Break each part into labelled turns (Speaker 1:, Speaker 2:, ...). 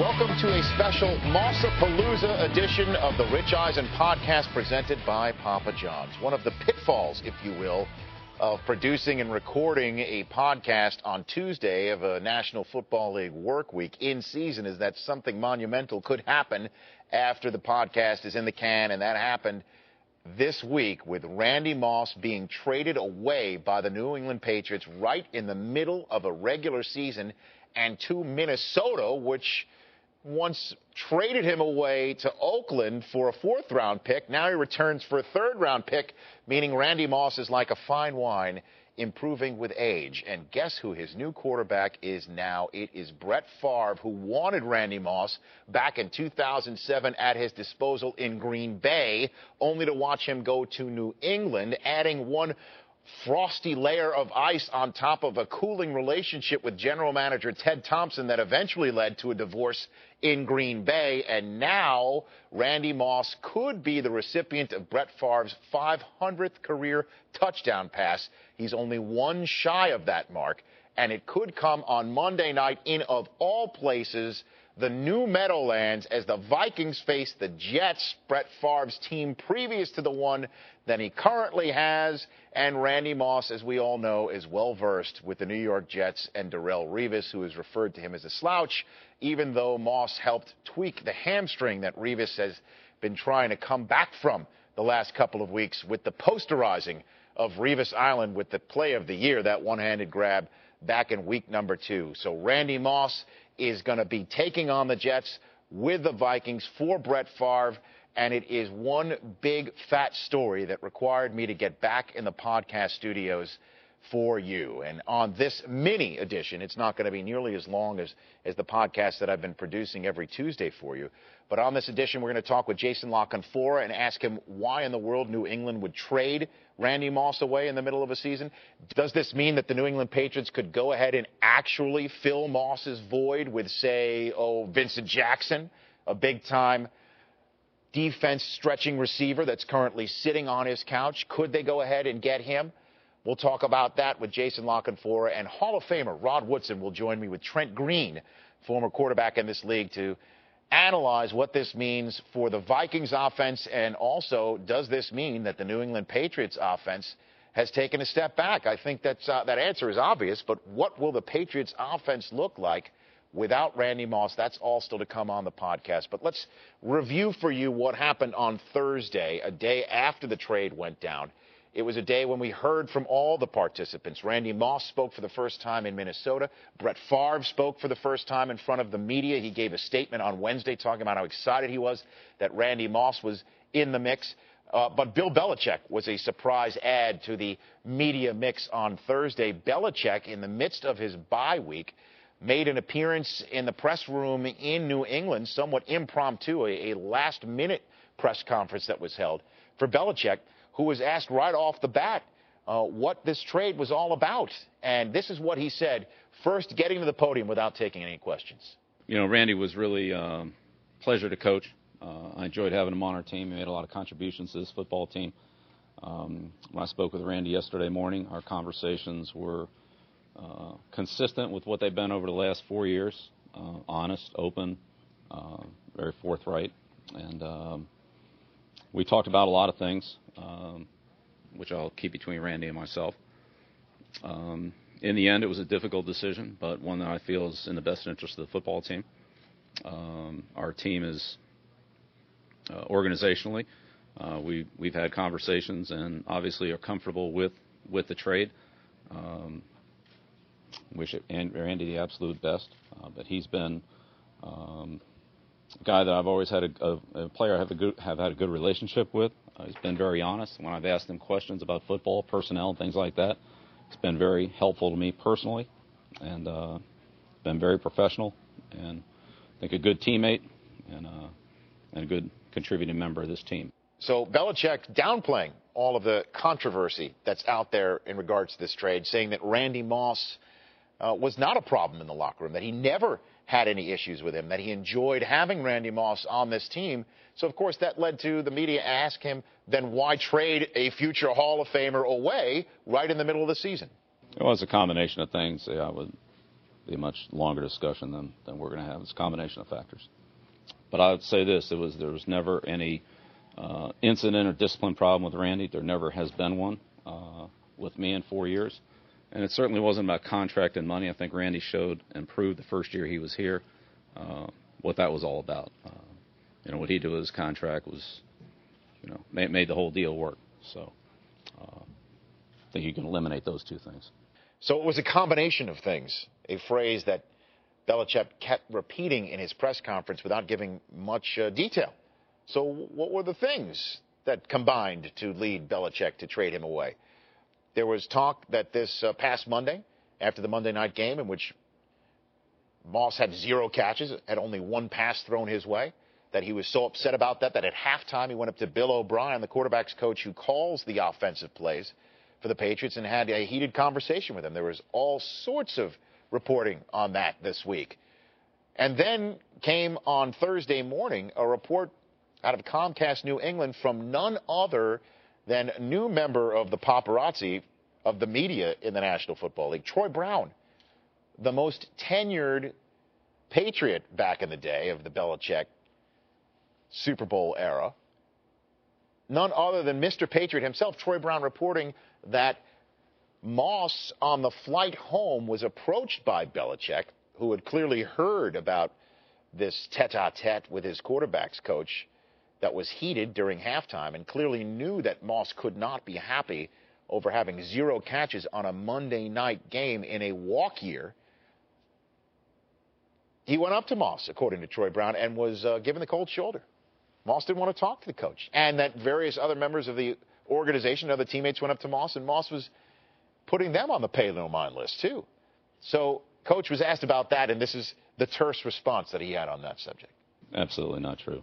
Speaker 1: Welcome to a special Mossapalooza edition of the Rich Eisen podcast presented by Papa John's. One of the pitfalls, if you will, of producing and recording a podcast on Tuesday of a National Football League work week in season is that something monumental could happen after the podcast is in the can, and that happened this week with Randy Moss being traded away by the New England Patriots right in the middle of a regular season and to Minnesota, which once traded him away to Oakland for a fourth round pick. Now he returns for a third round pick, meaning Randy Moss is like a fine wine, improving with age. And guess who his new quarterback is now? It is Brett Favre, who wanted Randy Moss back in 2007 at his disposal in Green Bay, only to watch him go to New England, adding one frosty layer of ice on top of a cooling relationship with general manager Ted Thompson that eventually led to a divorce in Green Bay. And now Randy Moss could be the recipient of Brett Favre's 500th career touchdown pass. He's only one shy of that mark. And it could come on Monday night in, of all places, the new Meadowlands as the Vikings face the Jets, Brett Favre's team previous to the one that he currently has. And Randy Moss, as we all know, is well versed with the New York Jets and Darrelle Revis, who has referred to him as a slouch, even though Moss helped tweak the hamstring that Revis has been trying to come back from the last couple of weeks with the posterizing of Revis Island with the play of the year, that one handed grab back in week number two. So Randy Moss is going to be taking on the Jets with the Vikings for Brett Favre. And it is one big fat story that required me to get back in the podcast studios for you. And on this mini edition, it's not going to be nearly as long as, as the podcast that I've been producing every Tuesday for you. But on this edition, we're going to talk with Jason La Canfora and ask him why in the world New England would trade Randy Moss away in the middle of a season? Does this mean that the New England Patriots could go ahead and actually fill Moss's void with, say, oh, Vincent Jackson, a big time defense stretching receiver that's currently sitting on his couch? Could they go ahead and get him? We'll talk about that with Jason La Canfora and Hall of Famer Rod Woodson will join me with Trent Green, former quarterback in this league, to analyze what this means for the Vikings offense and also does this mean that the New England Patriots offense has taken a step back? I think that's, uh, that answer is obvious, but what will the Patriots offense look like without Randy Moss? That's all still to come on the podcast. But let's review for you what happened on Thursday, a day after the trade went down. It was a day when we heard from all the participants. Randy Moss spoke for the first time in Minnesota. Brett Favre spoke for the first time in front of the media. He gave a statement on Wednesday talking about how excited he was that Randy Moss was in the mix. Uh, but Bill Belichick was a surprise add to the media mix on Thursday. Belichick, in the midst of his bye week, made an appearance in the press room in New England, somewhat impromptu, a, a last minute press conference that was held. For Belichick, who was asked right off the bat uh, what this trade was all about. And this is what he said first getting to the podium without taking any questions.
Speaker 2: You know, Randy was really um, pleasure to coach. Uh, I enjoyed having him on our team. He made a lot of contributions to this football team. Um, when I spoke with Randy yesterday morning, our conversations were uh, consistent with what they've been over the last four years uh, honest, open, uh, very forthright. And um, we talked about a lot of things um, which I'll keep between Randy and myself. Um, in the end, it was a difficult decision, but one that I feel is in the best interest of the football team. Um, our team is uh, organizationally, uh, we we've had conversations and obviously are comfortable with with the trade. Um, wish Randy the absolute best, uh, but he's been um, a guy that I've always had a, a, a player I have a good have had a good relationship with. Uh, he's been very honest when I've asked him questions about football, personnel, and things like that. It's been very helpful to me personally, and uh, been very professional, and I think a good teammate and uh, and a good contributing member of this team.
Speaker 1: So Belichick downplaying all of the controversy that's out there in regards to this trade, saying that Randy Moss uh, was not a problem in the locker room, that he never had any issues with him, that he enjoyed having Randy Moss on this team. So, of course, that led to the media ask him, then why trade a future Hall of Famer away right in the middle of the season?
Speaker 2: It was a combination of things. Yeah, it was be a much longer discussion than, than we're going to have. It's a combination of factors. But I would say this: it was there was never any uh, incident or discipline problem with Randy. There never has been one uh, with me in four years, and it certainly wasn't about contract and money. I think Randy showed and proved the first year he was here uh, what that was all about. Uh, you know what he did with his contract was, you know, made, made the whole deal work. So uh, I think you can eliminate those two things.
Speaker 1: So it was a combination of things. A phrase that Belichick kept repeating in his press conference without giving much uh, detail. So, what were the things that combined to lead Belichick to trade him away? There was talk that this uh, past Monday, after the Monday night game, in which Moss had zero catches, had only one pass thrown his way, that he was so upset about that that at halftime he went up to Bill O'Brien, the quarterback's coach who calls the offensive plays for the Patriots, and had a heated conversation with him. There was all sorts of reporting on that this week. And then came on Thursday morning a report out of Comcast New England from none other than new member of the paparazzi of the media in the National Football League, Troy Brown, the most tenured Patriot back in the day of the Belichick Super Bowl era. None other than Mr. Patriot himself, Troy Brown, reporting that Moss on the flight home was approached by Belichick, who had clearly heard about this tete a tete with his quarterback's coach that was heated during halftime and clearly knew that Moss could not be happy over having zero catches on a Monday night game in a walk year. He went up to Moss, according to Troy Brown, and was uh, given the cold shoulder. Moss didn't want to talk to the coach. And that various other members of the organization, other teammates went up to Moss, and Moss was putting them on the pay no mind list, too. So, coach was asked about that, and this is the terse response that he had on that subject.
Speaker 2: Absolutely not true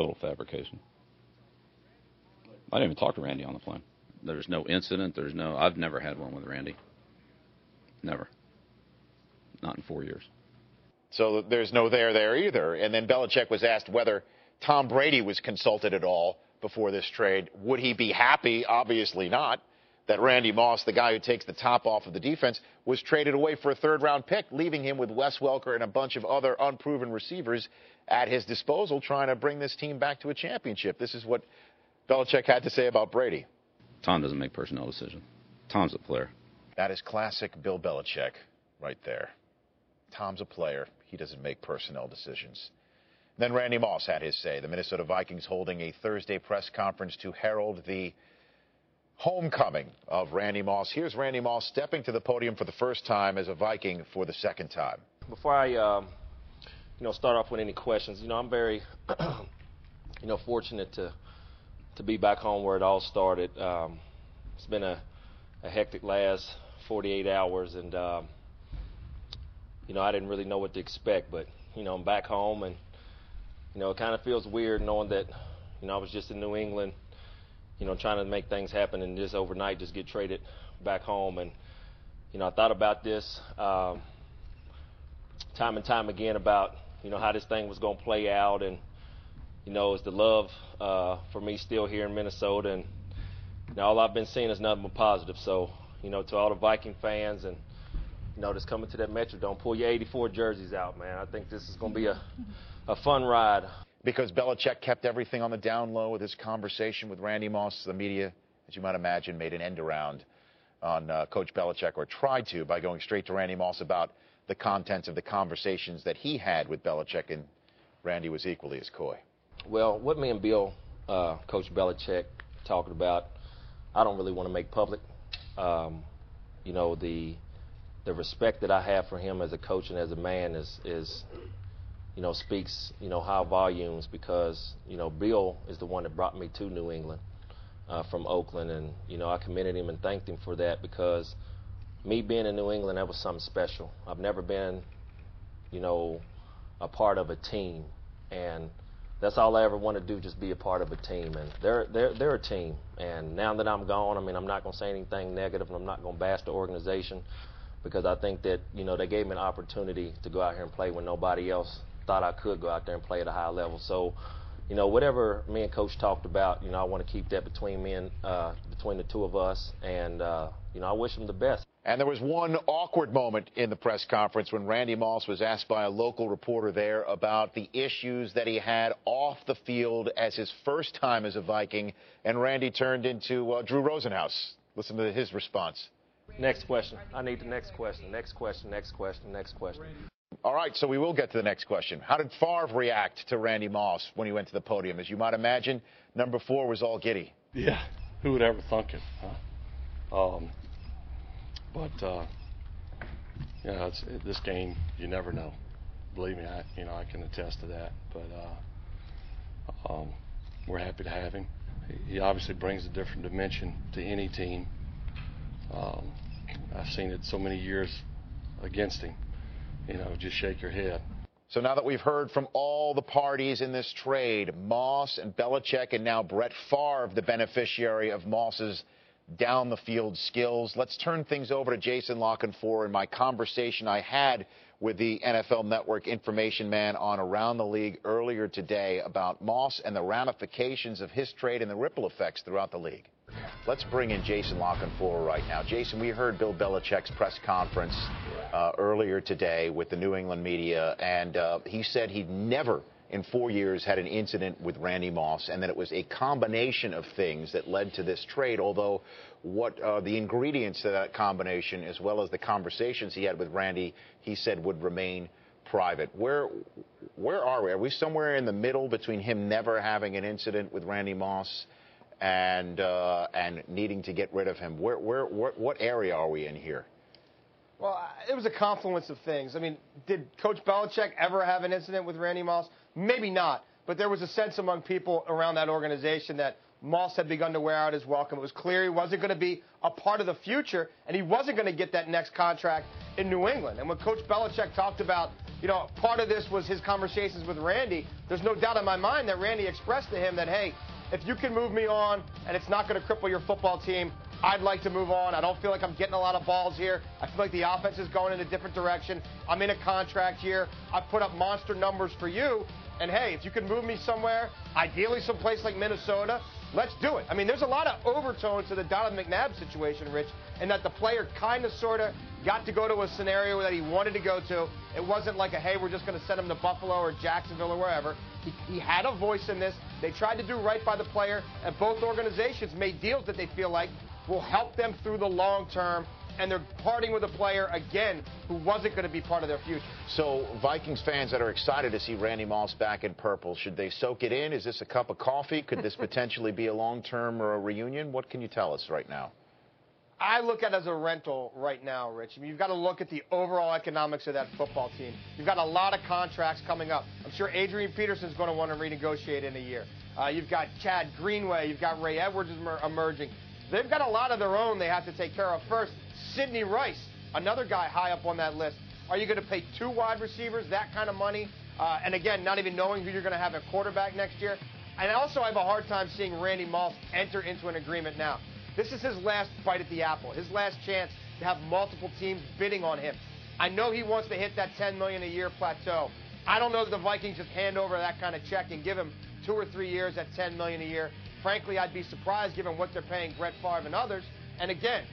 Speaker 2: total fabrication. I didn't even talk to Randy on the plane. There's no incident. There's no. I've never had one with Randy. Never. Not in four years.
Speaker 1: So there's no there there either. And then Belichick was asked whether Tom Brady was consulted at all before this trade. Would he be happy? Obviously not. That Randy Moss, the guy who takes the top off of the defense, was traded away for a third round pick, leaving him with Wes Welker and a bunch of other unproven receivers at his disposal trying to bring this team back to a championship. This is what Belichick had to say about Brady.
Speaker 2: Tom doesn't make personnel decisions. Tom's a player.
Speaker 1: That is classic Bill Belichick right there. Tom's a player. He doesn't make personnel decisions. Then Randy Moss had his say. The Minnesota Vikings holding a Thursday press conference to herald the homecoming of Randy Moss. Here's Randy Moss stepping to the podium for the first time as a Viking for the second time.
Speaker 3: Before I um, you know, start off with any questions. You know, I'm very, you know, fortunate to to be back home where it all started. Um, it's been a, a hectic last 48 hours, and um, you know, I didn't really know what to expect. But you know, I'm back home, and you know, it kind of feels weird knowing that, you know, I was just in New England, you know, trying to make things happen, and just overnight just get traded back home. And you know, I thought about this um, time and time again about you know, how this thing was going to play out. And, you know, is the love uh, for me still here in Minnesota. And you know, all I've been seeing is nothing but positive. So, you know, to all the Viking fans and, you know, just coming to that Metrodome, pull your 84 jerseys out, man. I think this is going to be a, a fun ride.
Speaker 1: Because Belichick kept everything on the down low with his conversation with Randy Moss, the media, as you might imagine, made an end around on uh, Coach Belichick, or tried to, by going straight to Randy Moss about the contents of the conversations that he had with Belichick, and Randy was equally as coy.
Speaker 3: Well, what me and Bill, uh, Coach Belichick, talking about, I don't really want to make public. Um, you know, the the respect that I have for him as a coach and as a man is is you know speaks you know high volumes because you know Bill is the one that brought me to New England uh, from Oakland, and you know I commended him and thanked him for that because me being in New England, that was something special. I've never been, you know, a part of a team, and that's all I ever want to do, just be a part of a team. And they're they're they're a team. And now that I'm gone, I mean, I'm not going to say anything negative, and I'm not going to bash the organization because I think that you know they gave me an opportunity to go out here and play when nobody else thought I could go out there and play at a high level. So, you know, whatever me and Coach talked about, you know, I want to keep that between me and uh, between the two of us, and uh, you know, I wish him the best.
Speaker 1: And there was one awkward moment in the press conference when Randy Moss was asked by a local reporter there about the issues that he had off the field as his first time as a Viking, and Randy turned into uh, Drew Rosenhaus. Listen to his response.
Speaker 3: Next question. I need the next question. Next question. Next question. Next question.
Speaker 1: All right, so we will get to the next question. How did Favre react to Randy Moss when he went to the podium? As you might imagine, number four was all giddy.
Speaker 4: Yeah, who would ever thunk it? Huh? Um, but uh, you know, it's, it, this game, you never know. Believe me, I you know I can attest to that. But uh, um, we're happy to have him. He, obviously brings a different dimension to any team. Um, I've seen it so many years against him you know, just shake your head.
Speaker 1: So now that we've heard from all the parties in this trade, Moss and Belichick and now Brett Favre, the beneficiary of Moss's down the field skills, let's turn things over to Jason La Canfora in my conversation I had with the NFL Network information man on Around the League earlier today about Moss and the ramifications of his trade and the ripple effects throughout the league. Let's bring in Jason La right now. Jason, we heard Bill Belichick's press conference uh, earlier today with the New England media, and uh, he said he'd never in four years had an incident with Randy Moss, and that it was a combination of things that led to this trade. Although, what uh, the ingredients to that combination, as well as the conversations he had with Randy, he said would remain private. Where where are we? Are we somewhere in the middle between him never having an incident with Randy Moss and uh, and needing to get rid of him? Where, where, where, what area are we in here?
Speaker 5: Well, it was a confluence of things. I mean, did Coach Belichick ever have an incident with Randy Moss? Maybe not, but there was a sense among people around that organization that Moss had begun to wear out his welcome. It was clear he wasn't going to be a part of the future, and he wasn't going to get that next contract in New England. And when Coach Belichick talked about, you know, part of this was his conversations with Randy, there's no doubt in my mind that Randy expressed to him that, hey, if you can move me on and it's not going to cripple your football team, I'd like to move on. I don't feel like I'm getting a lot of balls here. I feel like the offense is going in a different direction. I'm in a contract year. I've put up monster numbers for you. And hey, if you can move me somewhere, ideally someplace like Minnesota, let's do it. I mean, there's a lot of overtones to the Donovan McNabb situation, Rich, and that the player kind of sort of got to go to a scenario that he wanted to go to. It wasn't like a, hey, we're just going to send him to Buffalo or Jacksonville or wherever. He, he had a voice in this. They tried to do right by the player, and both organizations made deals that they feel like will help them through the long term and they're parting with a player again who wasn't going to be part of their future.
Speaker 1: So, Vikings fans that are excited to see Randy Moss back in purple, should they soak it in? Is this a cup of coffee? Could this potentially be a long term or a reunion? What can you tell us right now?
Speaker 5: I look at it as a rental right now, Rich. I mean, you've got to look at the overall economics of that football team. You've got a lot of contracts coming up. I'm sure Adrian Peterson's going to want to renegotiate in a year. Uh, you've got Chad Greenway. You've got Ray Edwards emerging. They've got a lot of their own they have to take care of first. Sidney Rice, another guy high up on that list. Are you going to pay two wide receivers that kind of money? Uh, and again, not even knowing who you're going to have at quarterback next year. And also, I have a hard time seeing Randy Moss enter into an agreement now. This is his last bite at the apple, his last chance to have multiple teams bidding on him. I know he wants to hit that 10 million a year plateau. I don't know that the Vikings just hand over that kind of check and give him two or three years at 10 million a year. Frankly, I'd be surprised given what they're paying Brett Favre and others. And again,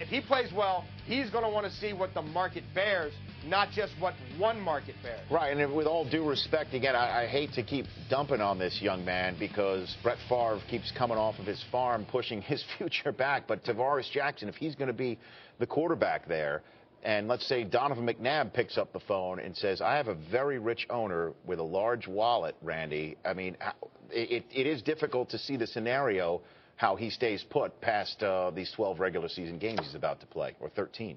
Speaker 5: if he plays well, he's going to want to see what the market bears, not just what one market bears.
Speaker 1: Right, and with all due respect, again, I, I, hate to keep dumping on this young man because Brett Favre keeps coming off of his farm, pushing his future back. But Tarvaris Jackson, if he's going to be the quarterback there, and let's say Donovan McNabb picks up the phone and says, I have a very rich owner with a large wallet, Randy. I mean, it, it is difficult to see the scenario how he stays put past uh, these 12 regular season games he's about to play, or 13.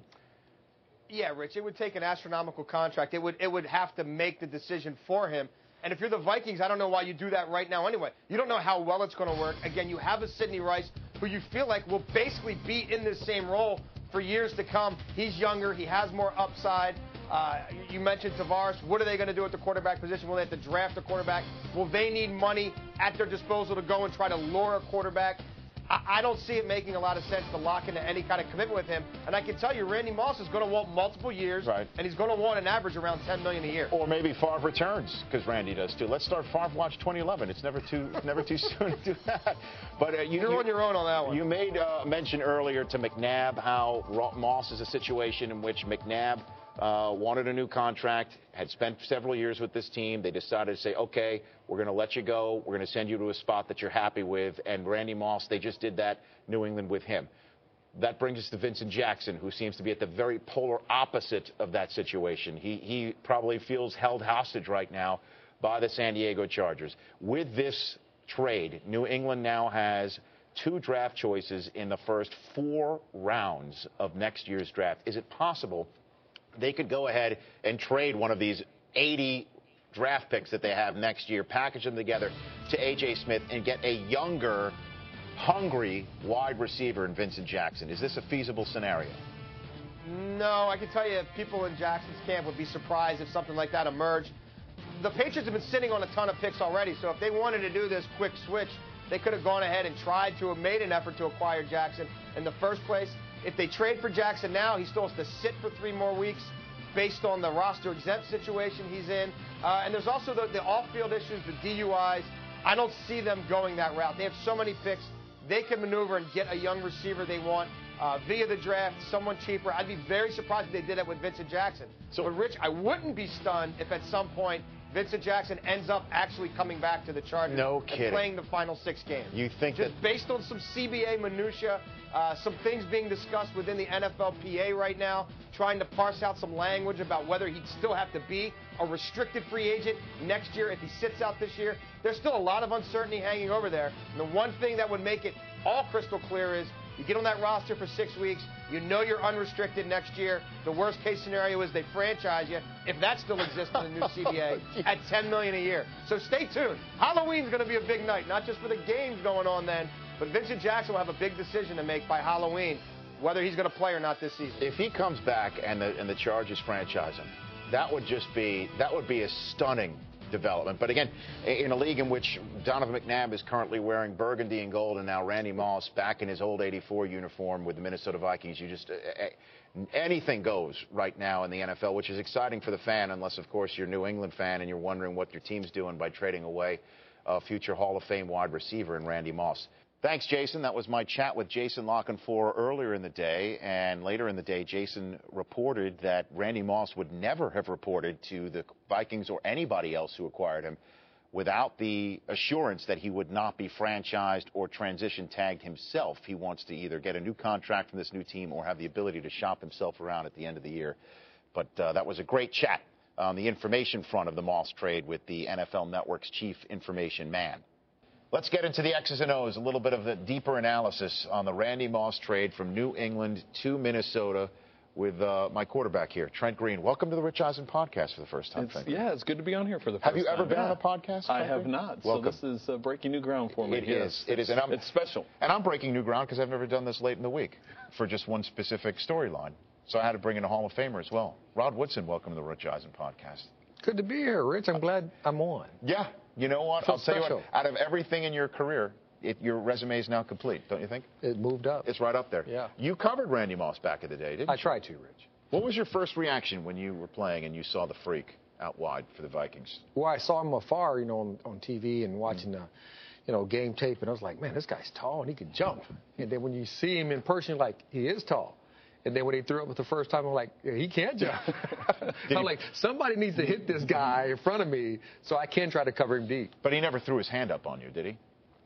Speaker 5: Yeah, Rich, it would take an astronomical contract. It would it would have to make the decision for him. And if you're the Vikings, I don't know why you do that right now anyway. You don't know how well it's going to work. Again, you have a Sidney Rice who you feel like will basically be in this same role for years to come. He's younger. He has more upside. Uh, you mentioned Tarvaris. What are they going to do at the quarterback position? Will they have to draft a quarterback? Will they need money at their disposal to go and try to lure a quarterback? I, I don't see it making a lot of sense to lock into any kind of commitment with him. And I can tell you, Randy Moss is going to want multiple years,
Speaker 1: Right.
Speaker 5: and he's going to want an average around 10 million a year.
Speaker 1: Or maybe Favre returns because Randy does too. Let's start Favre Watch 2011. It's never too never too soon to do that. But uh, you,
Speaker 5: You're
Speaker 1: you,
Speaker 5: on your own on that one.
Speaker 1: You made uh, mention earlier to McNabb how Moss is a situation in which McNabb uh, wanted a new contract, had spent several years with this team. They decided to say, okay, we're going to let you go. We're going to send you to a spot that you're happy with. And Randy Moss, they just did that New England with him. That brings us to Vincent Jackson, who seems to be at the very polar opposite of that situation. He, he probably feels held hostage right now by the San Diego Chargers. With this trade, New England now has two draft choices in the first four rounds of next year's draft. Is it possible they could go ahead and trade one of these 80 draft picks that they have next year, package them together to A.J. Smith, and get a younger, hungry wide receiver in Vincent Jackson? Is this a feasible scenario?
Speaker 5: No, I can tell you, people in Jackson's camp would be surprised if something like that emerged. The Patriots have been sitting on a ton of picks already, so if they wanted to do this quick switch, they could have gone ahead and tried to have made an effort to acquire Jackson in the first place. If they trade for Jackson now, he still has to sit for three more weeks based on the roster exempt situation he's in. Uh, and there's also the, the off-field issues, the DUIs. I don't see them going that route. They have so many picks. They can maneuver and get a young receiver they want uh, via the draft, someone cheaper. I'd be very surprised if they did it with Vincent Jackson.
Speaker 1: So-
Speaker 5: So, but Rich, I wouldn't be stunned if at some point Vincent Jackson ends up actually coming back to the Chargers
Speaker 1: No
Speaker 5: and playing the final six games.
Speaker 1: You think
Speaker 5: Just
Speaker 1: that
Speaker 5: based on some CBA minutia, uh, some things being discussed within the NFLPA right now, trying to parse out some language about whether he'd still have to be a restricted free agent next year if he sits out this year. There's still a lot of uncertainty hanging over there. And the one thing that would make it all crystal clear is you get on that roster for six weeks, you know you're unrestricted next year. The worst case scenario is they franchise you, if that still exists in the new CBA, oh, at 10 million a year. So stay tuned. Halloween's going to be a big night, not just for the games going on then, but Vincent Jackson will have a big decision to make by Halloween whether he's going to play or not this season.
Speaker 1: if he comes back and the and the Chargers franchise him, that would just be that would be a stunning development. But again, in a league in which Donovan McNabb is currently wearing burgundy and gold, and now Randy Moss back in his old '84 uniform with the Minnesota Vikings, you just anything goes right now in the NFL, which is exciting for the fan, unless of course you're a New England fan and you're wondering what your team's doing by trading away a future Hall of Fame wide receiver in Randy Moss. Thanks, Jason. That was my chat with Jason La Canfora earlier in the day. And later in the day, Jason reported that Randy Moss would never have reported to the Vikings or anybody else who acquired him without the assurance that he would not be franchised or transition tagged himself. He wants to either get a new contract from this new team or have the ability to shop himself around at the end of the year. But uh, that was a great chat on the information front of the Moss trade with the NFL Network's chief information man. Let's get into the X's and O's, a little bit of the deeper analysis on the Randy Moss trade from New England to Minnesota with uh, my quarterback here, Trent Green. Welcome to the Rich Eisen podcast for the first time,
Speaker 6: It's,
Speaker 1: Trent.
Speaker 6: Yeah, it's good to be on here for the first time.
Speaker 1: Have you
Speaker 6: time.
Speaker 1: ever been
Speaker 6: Yeah.
Speaker 1: on a podcast?
Speaker 6: I
Speaker 1: Trent
Speaker 6: have
Speaker 1: Green?
Speaker 6: not.
Speaker 1: Welcome.
Speaker 6: So this is uh, breaking new ground for me.
Speaker 1: It
Speaker 6: yes.
Speaker 1: is. It is. And I'm,
Speaker 6: It's special.
Speaker 1: And I'm breaking new ground because I've never done this late in the week for just one specific storyline. So I had to bring in a Hall of Famer as well. Rod Woodson, welcome to the Rich Eisen podcast.
Speaker 7: Good to be here, Rich. I'm glad I'm on.
Speaker 1: Yeah, you know what? I'll tell you what. Out of everything in your career, it, your resume is now complete, don't you think?
Speaker 7: It moved up.
Speaker 1: It's right up there.
Speaker 7: Yeah.
Speaker 1: You covered Randy Moss back in the day, didn't
Speaker 7: I
Speaker 1: you?
Speaker 7: I tried to, Rich.
Speaker 1: What was your first reaction when you were playing and you saw the freak out wide for the Vikings?
Speaker 7: Well, I saw him afar, you know, on, on TV and watching the, you know, game tape, and I was like, man, this guy's tall and he can jump. And then when you see him in person, you're like, he is tall. And then when he threw up with the first time, I'm like, yeah, he can't jump.
Speaker 1: he-
Speaker 7: I'm like, somebody needs to hit this guy in front of me so I can try to cover him deep.
Speaker 1: But he never threw his hand up on you, did he?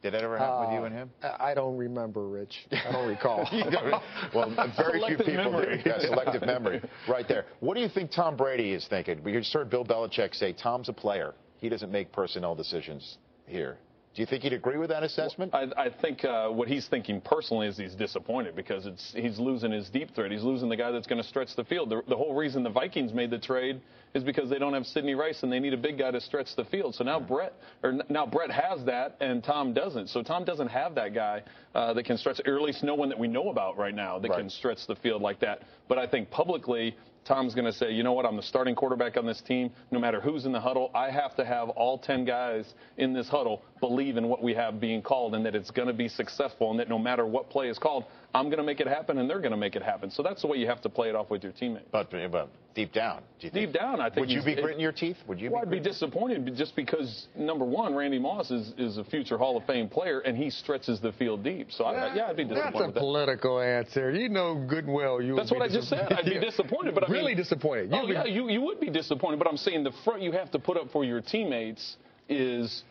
Speaker 1: Did that ever happen with you
Speaker 7: Uh,
Speaker 1: and him?
Speaker 7: I I don't remember, Rich. I don't recall.
Speaker 1: Don't- well, very few people
Speaker 6: memory.
Speaker 1: do. Yeah, selective memory, right there. What do you think Tom Brady is thinking? We just heard Bill Belichick say Tom's a player. He doesn't make personnel decisions here. Do you think he'd agree with that assessment?
Speaker 6: I, I think uh, what he's thinking personally is he's disappointed because it's he's losing his deep threat. He's losing the guy that's going to stretch the field. The, the whole reason the Vikings made the trade is because they don't have Sidney Rice and they need a big guy to stretch the field. So now Brett or now Brett has that and Tom doesn't. So Tom doesn't have that guy uh, that can stretch, or at least no one that we know about right now that
Speaker 1: Right.
Speaker 6: can stretch the field like that. But I think publicly Tom's going to say, you know what, I'm the starting quarterback on this team. No matter who's in the huddle, I have to have all 10 guys in this huddle believe in what we have being called and that it's going to be successful and that no matter what play is called, I'm going to make it happen and they're going to make it happen. So that's the way you have to play it off with your teammates.
Speaker 1: But, but deep down, do you think,
Speaker 6: deep down, I think
Speaker 1: would you be gritting your teeth? Would you?
Speaker 6: well,
Speaker 1: be
Speaker 6: I'd be disappointed just because number one, Randy Moss is, is a future Hall of Fame player, and he stretches the field deep. So I, yeah, I'd be disappointed.
Speaker 7: That's a
Speaker 6: with that.
Speaker 7: political answer. You know good and well you.
Speaker 6: That's
Speaker 7: would
Speaker 6: what
Speaker 7: be
Speaker 6: I just said. I'd be disappointed, but I
Speaker 7: really
Speaker 6: mean,
Speaker 7: disappointed.
Speaker 6: Oh
Speaker 7: You'd be-
Speaker 6: yeah, you you would be disappointed, but I'm saying the front you have to put up for your teammates is.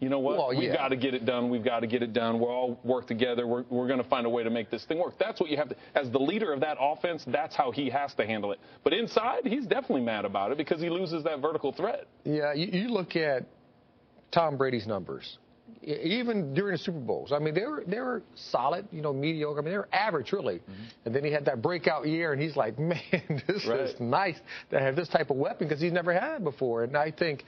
Speaker 6: You know what?
Speaker 7: Well,
Speaker 6: We've got to get it done. We've got to get it done. We'll all work together. We're, we're going to find a way to make this thing work. That's what you have to, as the leader of that offense, that's how he has to handle it. But inside, he's definitely mad about it because he loses that vertical threat.
Speaker 7: Yeah, you, you look at Tom Brady's numbers, even during the Super Bowls. I mean, they were they were solid, you know, mediocre. I mean, they were average, really. Mm-hmm. And then he had that breakout year, and he's like, man, this
Speaker 6: Right.
Speaker 7: is nice to have this type of weapon because he's never had it before. And I think,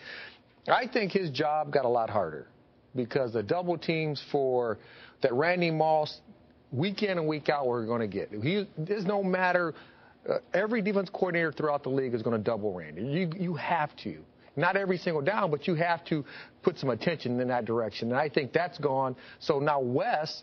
Speaker 7: I think his job got a lot harder because the double teams for that Randy Moss week in and week out we're going to get. He, there's no matter. Uh, every defense coordinator throughout the league is going to double Randy. You you have to. Not every single down, but you have to put some attention in that direction. And I think that's gone. So now Wes,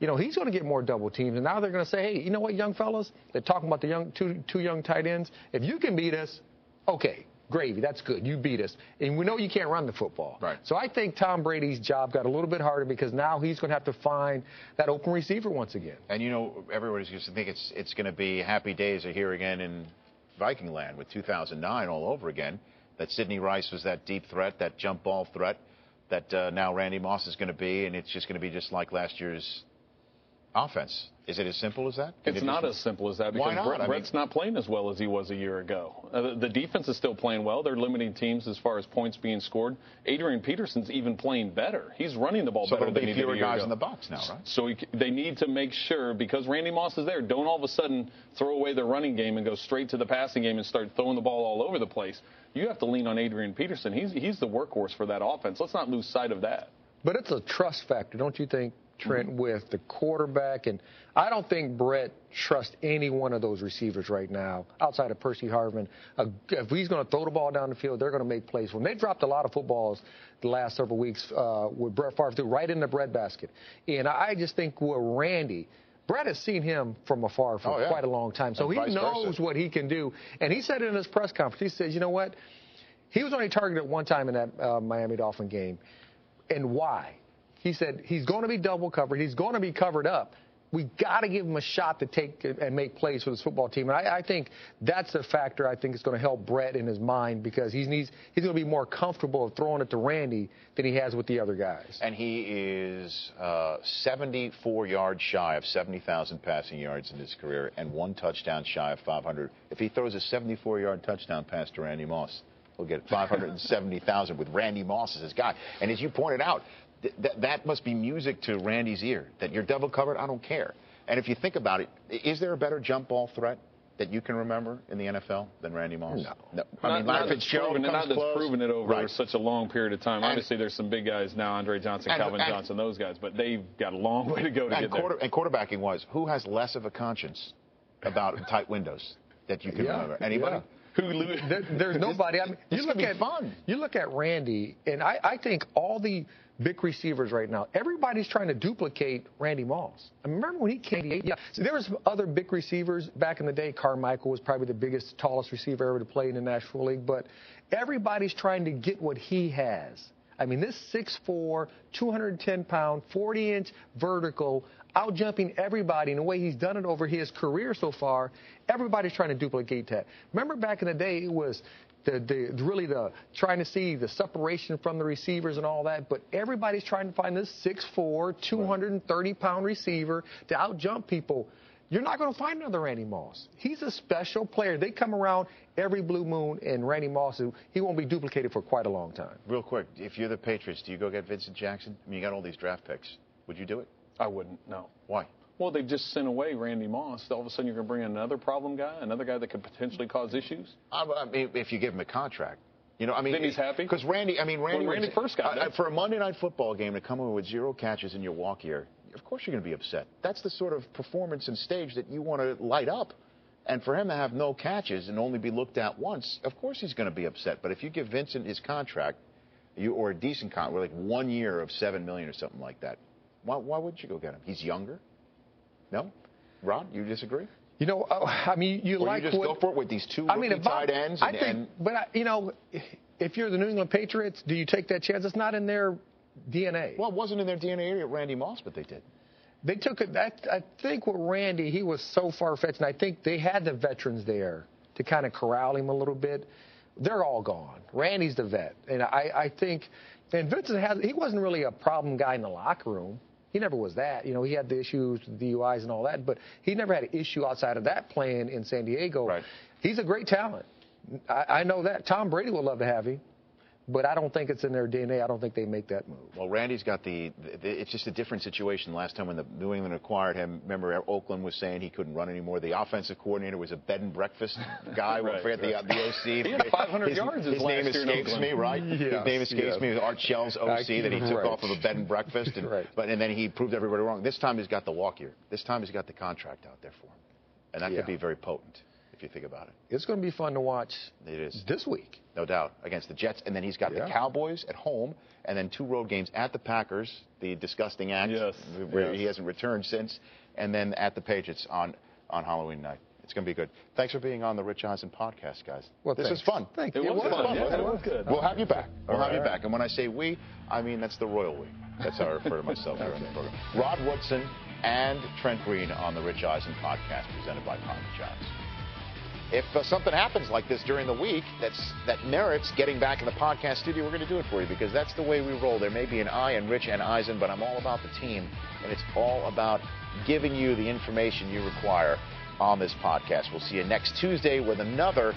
Speaker 7: you know, he's going to get more double teams. And now they're going to say, hey, you know what, young fellas? They're talking about the young two two young tight ends. If you can beat us, okay, gravy. That's good. You beat us. And we know you can't run the football.
Speaker 1: Right.
Speaker 7: So I think Tom Brady's job got a little bit harder because now he's going to have to find that open receiver once again.
Speaker 1: And you know, everybody's going to think it's it's going to be happy days are here again in Viking land with 2009 all over again. That Sidney Rice was that deep threat, that jump ball threat that uh, now Randy Moss is going to be, and it's just going to be just like last year's offense. Is it as simple as that? Can
Speaker 6: It's not as simple as that
Speaker 1: Why
Speaker 6: because
Speaker 1: not?
Speaker 6: Brett,
Speaker 1: I mean-
Speaker 6: Brett's not playing as well as he was a year ago. Uh, the, the defense is still playing well. They're limiting teams as far as points being scored. Adrian Peterson's even playing better. He's running the ball
Speaker 1: So
Speaker 6: better than
Speaker 1: be
Speaker 6: he did a
Speaker 1: fewer
Speaker 6: year
Speaker 1: guys
Speaker 6: ago.
Speaker 1: in the box now, right?
Speaker 6: So he, they need to make sure because Randy Moss is there. Don't all of a sudden throw away the running game and go straight to the passing game and start throwing the ball all over the place. You have to lean on Adrian Peterson. He's he's the workhorse for that offense. Let's not lose sight of that.
Speaker 7: But it's a trust factor, don't you think, Trent, with the quarterback? And I don't think Brett trusts any one of those receivers right now, outside of Percy Harvin. Uh, if he's going to throw the ball down the field, they're going to make plays When. They dropped a lot of footballs the last several weeks uh, with Brett Favre threw right in the breadbasket. And I just think with Randy, Brett has seen him from afar for
Speaker 1: Oh, yeah.
Speaker 7: quite a long time, so
Speaker 1: And
Speaker 7: he knows
Speaker 1: versa.
Speaker 7: what he can do. And he said in his press conference. He said, "You know what? He was only targeted one time in that uh, Miami Dolphin game, and why? He said he's going to be double covered. He's going to be covered up. We got to give him a shot to take and make plays for this football team. And I, I think that's a factor. I think is going to help Brett in his mind because he's needs, he's going to be more comfortable throwing it to Randy than he has with the other guys.
Speaker 1: And he is uh, 74 yards shy of 70,000 passing yards in his career and one touchdown shy of 500. If he throws a 74 yard touchdown pass to Randy Moss, he'll get 570,000 with Randy Moss as his guy. And as you pointed out, th- th- that must be music to Randy's ear that you're double covered. I don't care. And if you think about it, is there a better jump ball threat that you can remember in the NFL than Randy Moss?
Speaker 7: No.
Speaker 1: I
Speaker 6: not,
Speaker 1: mean,
Speaker 6: not
Speaker 1: Larry
Speaker 6: that's
Speaker 1: Fitzgerald
Speaker 6: proven, it- not that's proven it over
Speaker 1: Right.
Speaker 6: such a long period of time.
Speaker 1: And-
Speaker 6: Obviously, there's some big guys now, Andre Johnson,
Speaker 1: And-
Speaker 6: Calvin
Speaker 1: and-
Speaker 6: Johnson, those guys, but they've got a long way to go to
Speaker 1: and,
Speaker 6: get there.
Speaker 1: and quarterbacking was who has less of a conscience about tight windows that you can
Speaker 7: Yeah,
Speaker 1: remember? Anybody?
Speaker 7: yeah.
Speaker 6: Who
Speaker 7: There, there's nobody. I mean, you look at
Speaker 1: fun.
Speaker 7: You look at Randy, and I, I think all the big receivers right now, everybody's trying to duplicate Randy Moss. I remember when he came. Yeah, so there was other big receivers back in the day. Carmichael was probably the biggest, tallest receiver ever to play in the National League, but everybody's trying to get what he has. I mean, this 6'4", 210 pound, 40 inch vertical, out jumping everybody in the way he's done it over his career so far. Everybody's trying to duplicate that. Remember back in the day, it was the, the really the trying to see the separation from the receivers and all that. But everybody's trying to find this 6'4", 230 pound receiver to out jump people. You're not going to find another Randy Moss. He's a special player. They come around every blue moon, and Randy Moss, he won't be duplicated for quite a long time.
Speaker 1: Real quick, if you're the Patriots, do you go get Vincent Jackson? I mean, you got all these draft picks. Would you do it?
Speaker 6: I wouldn't. No.
Speaker 1: Why?
Speaker 6: Well, they've just sent away Randy Moss. All of a sudden, you're going to bring in another problem guy, another guy that could potentially cause issues.
Speaker 1: I, I mean, if you give him a contract. You know, I mean,
Speaker 6: Then he's happy?
Speaker 1: because Randy. I mean, Randy.
Speaker 6: Randy
Speaker 1: was-
Speaker 6: first got
Speaker 1: uh, for a Monday night football game to come in with zero catches in your walk year. Of course, you're going to be upset. That's the sort of performance and stage that you want to light up. And for him to have no catches and only be looked at once, of course he's going to be upset. But if you give Vincent his contract, you or a decent contract, like one year of seven million or something like that, why, why would you go get him? He's younger. No, Ron, you disagree?
Speaker 7: You know, uh, I mean, you
Speaker 1: or
Speaker 7: like
Speaker 1: you just
Speaker 7: what,
Speaker 1: go for it with these two
Speaker 7: I mean, if I-
Speaker 1: tight ends?
Speaker 7: I think,
Speaker 1: and
Speaker 7: but I, you know, if you're the New England Patriots, do you take that chance? It's not in their DNA.
Speaker 1: well, it wasn't in their DNA at Randy Moss, but they did.
Speaker 7: They took it. I, I think with Randy, he was so far fetched, and I think they had the veterans there to kind of corral him a little bit. They're all gone. Randy's the vet, and I, I think, and Vincent has. He wasn't really a problem guy in the locker room. He never was that. You know, he had the issues, with DUIs, and all that, but he never had an issue outside of that playing in San Diego.
Speaker 1: Right.
Speaker 7: He's a great talent. I, I know that. Tom Brady would love to have him, but I don't think it's in their DNA. I don't think they make that move.
Speaker 1: Well, Randy's got the, the. It's just a different situation. Last time when the New England acquired him, remember Oakland was saying he couldn't run anymore. The offensive coordinator was a bed and breakfast guy.
Speaker 6: Right,
Speaker 1: forget
Speaker 6: right.
Speaker 1: the, the OC.
Speaker 6: He had 500
Speaker 1: his,
Speaker 6: yards his
Speaker 1: His
Speaker 6: last
Speaker 1: name escapes me, right? his name escapes
Speaker 7: yes.
Speaker 1: me. It was Art Shell's OC that he took
Speaker 7: right.
Speaker 1: off of a bed and breakfast, and
Speaker 7: Right.
Speaker 1: but and then he proved everybody wrong. This time he's got the walk year. This time he's got the contract out there for him, and that
Speaker 7: Yeah.
Speaker 1: could be very potent if you think about it.
Speaker 7: It's going to be fun to watch
Speaker 1: It is.
Speaker 7: this week.
Speaker 1: No doubt against the Jets, and then he's got the Cowboys at home, and then two road games at the Packers, the disgusting act
Speaker 6: Yes,
Speaker 1: where
Speaker 6: yes.
Speaker 1: he hasn't returned since, and then at the Patriots on on Halloween night. It's going to be good. Thanks for being on the Rich Eisen podcast, guys.
Speaker 7: Well,
Speaker 1: this
Speaker 7: thanks.
Speaker 1: is fun.
Speaker 7: Thank
Speaker 6: It
Speaker 7: you.
Speaker 6: was fun. Yeah, it was good.
Speaker 1: We'll have you back. We'll
Speaker 6: All
Speaker 1: have you
Speaker 6: right.
Speaker 1: back. And when I say we, I mean that's the royal we. That's how I refer to myself here on the program. Rod Woodson and Trent Green on the Rich Eisen podcast presented by Papa John's. If uh, something happens like this during the week that's that merits getting back in the podcast studio, we're going to do it for you because that's the way we roll. There may be an I in Rich and Eisen, but I'm all about the team, and it's all about giving you the information you require on this podcast. We'll see you next Tuesday with another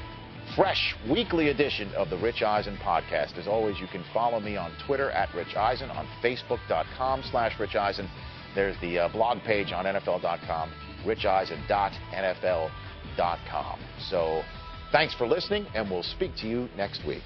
Speaker 1: fresh weekly edition of the Rich Eisen podcast. As always, you can follow me on Twitter at Rich Eisen, on Facebook.com slash Rich Eisen. There's the uh, blog page on NFL.com, richeisen.nfl.com. So thanks for listening, and we'll speak to you next week.